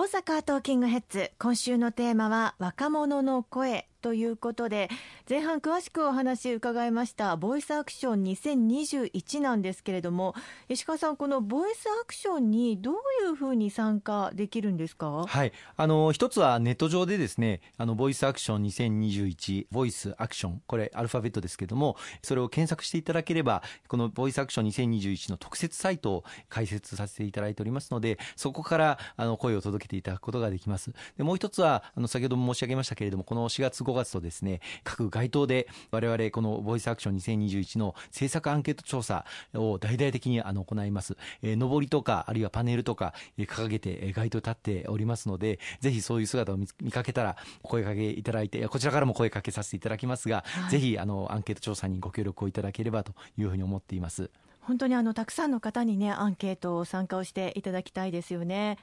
大阪トーキングヘッズ。今週のテーマは若者の声。ということで前半詳しくお話伺いましたボイスアクション2021なんですけれども石川さんこのボイスアクションにどういうふうに参加できるんですか？はい。あの一つはネット上でですねあのボイスアクション2021ボイスアクションこれアルファベットですけれどもそれを検索していただければこのボイスアクション2021の特設サイトを開設させていただいておりますのでそこからあの声を届けていただくことができます。でもう一つはあの先ほども申し上げましたけれどもこの4月5月とですね各街頭で我々このボイスアクション2021の制作アンケート調査を大々的にあの行います、えー、上りとかあるいはパネルとか、えー、掲げて、えー、街頭立っておりますのでぜひそういう姿を見かけたら声かけいただいてこちらからも声かけさせていただきますが、はい、ぜひあのアンケート調査にご協力をいただければというふうに思っています。本当にあのたくさんの方にねアンケートを参加をしていただきたいですよね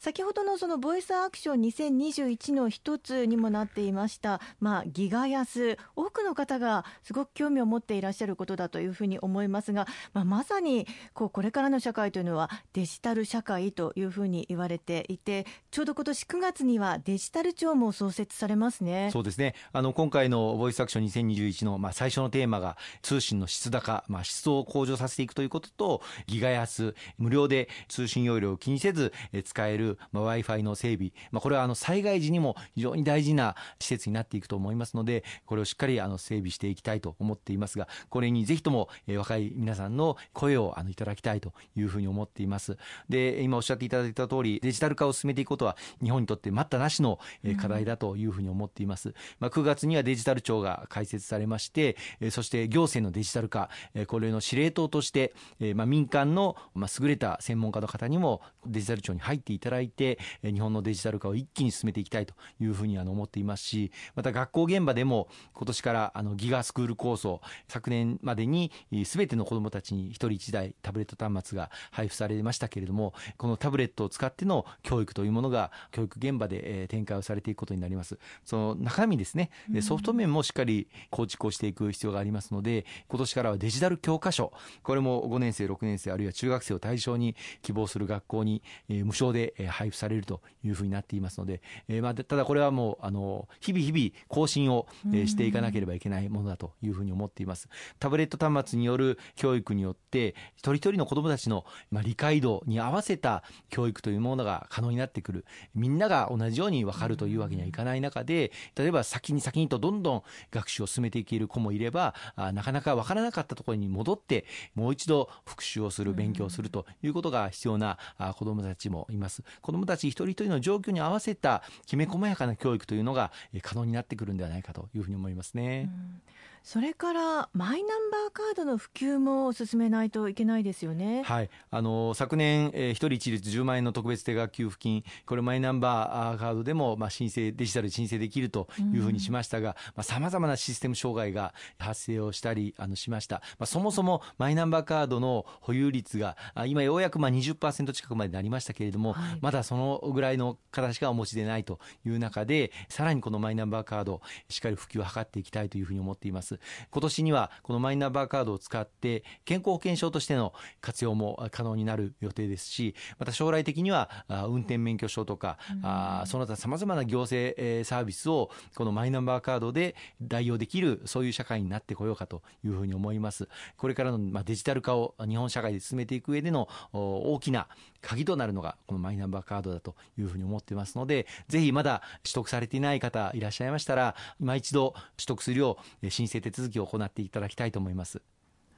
先ほどのそのボイスアクション2021の一つにもなっていました、まあ、ギガ安。多くの方がすごく興味を持っていらっしゃることだというふうに思いますが、まあ、まさにこうこれからの社会というのはデジタル社会というふうに言われていてちょうど今年9月にはデジタル庁も創設されますね。そうですね。あの今回のボイスアクション2021の、まあ、最初のテーマが通信の質高、まあ、質を向上させていくということとギガ安。無料で通信容量を気にせず使えるまあ、Wi-Fi の整備、まあ、これはあの災害時にも非常に大事な施設になっていくと思いますので、これをしっかりあの整備していきたいと思っていますが、これにぜひとも、えー、若い皆さんの声をあのいただきたいというふうに思っています。で、今おっしゃっていただいた通り、デジタル化を進めていくことは日本にとって待ったなしの課題だというふうに思っています。うん、まあ、9月にはデジタル庁が開設されまして、そして行政のデジタル化、これの司令塔として、まあ、民間の優れた専門家の方にもデジタル庁に入っていただいて、日本のデジタル化を一気に進めていきたいというふうにあの思っていますし、また学校現場でも今年からあのギガスクール構想、昨年までに全ての子どもたちに1人1台タブレット端末が配布されましたけれども、このタブレットを使っての教育というものが教育現場で展開をされていくことになります。その中身ですね、ソフト面もしっかり構築をしていく必要がありますので、今年からはデジタル教科書、これも5年生、6年生、あるいは中学生を対象に希望する学校に無償で配布されるというふうになっていますので、えー、まあ、ただこれはもうあの日々日々更新を、えしていかなければいけないものだというふうに思っています。タブレット端末による教育によって一人一人の子どもたちの、まあ、理解度に合わせた教育というものが可能になってくる。みんなが同じように分かるというわけにはいかない中で例えば先に先にとどんどん学習を進めていける子もいればあなかなか分からなかったところに戻ってもう一度復習をする勉強をするということが必要なあ子どもたちもいます子どもたち一人一人の状況に合わせたきめ細やかな教育というのが可能になってくるんではないかというふうに思いますね。うんそれからマイナンバーカードの普及も進めないといけないですよね。はい、あの昨年、えー、一人一律10万円の特別定額給付金、これマイナンバーカードでもまあ申請デジタルで申請できるというふうにしましたが、さまざ、まなシステム障害が発生をしたりあのしました。まあ、そもそもマイナンバーカードの保有率が今ようやくまあ20%近くまでなりましたけれども、はい、まだそのぐらいの形がお持ちでないという中で、さらにこのマイナンバーカードしっかり普及を図っていきたいというふうに思っています。。今年にはこのマイナンバーカードを使って健康保険証としての活用も可能になる予定ですし、また将来的には運転免許証とか、あその他様々な行政サービスをこのマイナンバーカードで代用できるそういう社会になってこようかというふうに思います。これからのデジタル化を日本社会で進めていく上での大きな鍵となるのがこのマイナンバーカードだというふうに思ってますので、ぜひまだ取得されていない方いらっしゃいましたら、今一度取得するよう申請手続きを行っていただきたいと思います。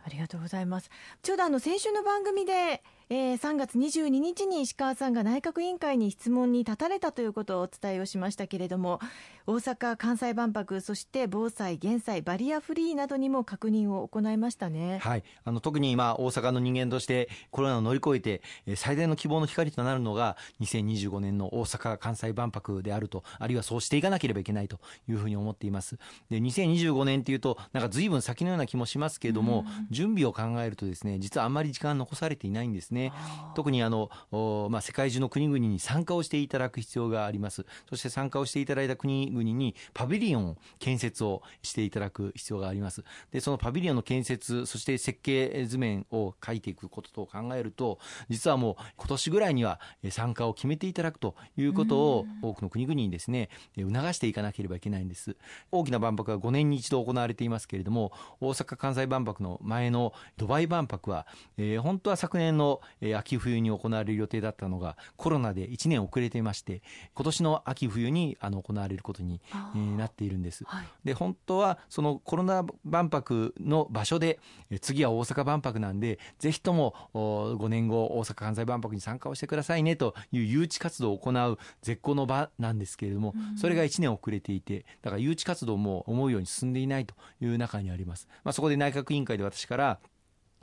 ありがとうございます。ちょうどあの先週の番組でえー、3月22日に石川さんが内閣委員会に質問に立たれたということをお伝えをしましたけれども大阪・関西万博そして防災・減災バリアフリーなどにも確認を行いましたね、はい、あの特に今大阪の人間としてコロナを乗り越えて最大の希望の光となるのが2025年の大阪・関西万博であるとあるいはそうしていかなければいけないというふうに思っています。で2025年っていうとなんか随分先のような気もしますけれども準備を考えるとですね実はあんまり時間残されていないんですねね。特にあの、まあ、世界中の国々に参加をしていただく必要があります。そして参加をしていただいた国々にパビリオン建設をしていただく必要があります。で、そのパビリオンの建設、そして設計図面を書いていくことと考えると、実はもう今年ぐらいには参加を決めていただくということを多くの国々にですね、促していかなければいけないんです。大きな万博は5年に一度行われていますけれども、大阪・関西万博の前のドバイ万博は、えー、本当は昨年の秋冬に行われる予定だったのが、コロナで1年遅れていまして、今年の秋冬にあの行われることに、えー、なっているんです。はい、で、本当はそのコロナ万博の場所で、次は大阪万博なんで、ぜひとも5年後、大阪・関西万博に参加をしてくださいねという誘致活動を行う絶好の場なんですけれども、それが1年遅れていて、だから誘致活動も思うように進んでいないという中にあります。まあ、そこで内閣委員会で私から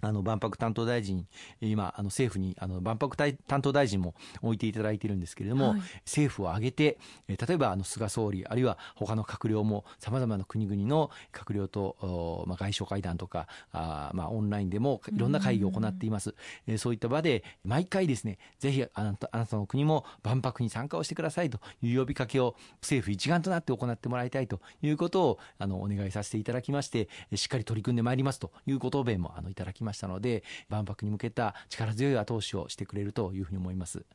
あの万博担当大臣、今、あの政府にあの万博担当大臣も置いていただいているんですけれども、はい、政府を挙げて、例えばあの菅総理、あるいは他の閣僚も、さまざまな国々の閣僚と、まあ、外相会談とか、あまあ、オンラインでもいろんな会議を行っています。えそういった場で、毎回ですね、ぜひあなたあなたの国も万博に参加をしてくださいという呼びかけを政府一丸となって行ってもらいたいということをあのお願いさせていただきまして、しっかり取り組んでまいりますというご答弁もあのいただきました。ましたので万博に向けた力強い後押しをしてくれるというふうに思います。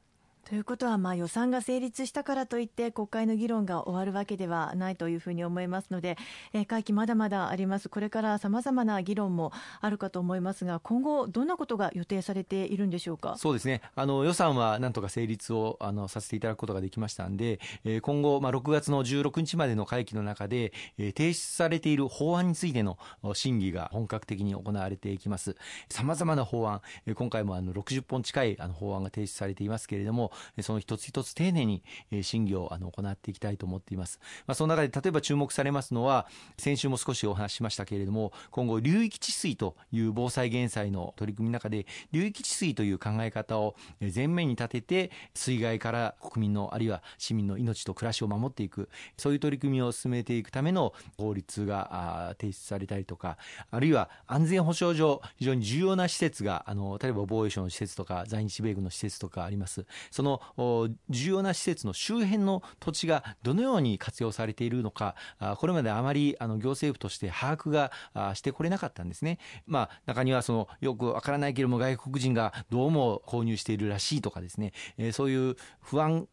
ということは、まあ、予算が成立したからといって国会の議論が終わるわけではないというふうに思いますので、えー、会期まだまだあります。これからさまざまな議論もあるかと思いますが今後どんなことが予定されているんでしょうか？そうですね。あの予算はなんとか成立をあのさせていただくことができましたんで、えー、今後、まあ、6月の16日までの会期の中で、えー、提出されている法案についての審議が本格的に行われていきます。さまざまな法案、今回もあの60本近いあの法案が提出されていますけれどもその一つ一つ丁寧に審議をあの行っていきたいと思っています。まあ、その中で例えば注目されますのは、先週も少しお話ししましたけれども、今後流域治水という防災減災の取り組みの中で、流域治水という考え方を前面に立てて、水害から国民のあるいは市民の命と暮らしを守っていく、そういう取り組みを進めていくための法律が提出されたりとか、あるいは安全保障上、非常に重要な施設が、あの、例えば防衛省の施設とか、在日米軍の施設とかあります。その重要な施設の周辺の土地がどのように活用されているのか、これまであまりあの行政府として把握がしてこれなかったんですね。まあ、中にはそのよくわからないけれども外国人がどうも購入しているらしいとかですね、そういう不安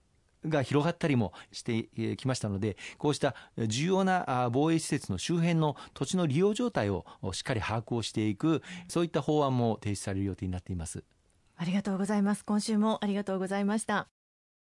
が広がったりもしてきましたので、こうした重要な防衛施設の周辺の土地の利用状態をしっかり把握をしていく、そういった法案も提出される予定になっています。ありがとうございます。今週もありがとうございました。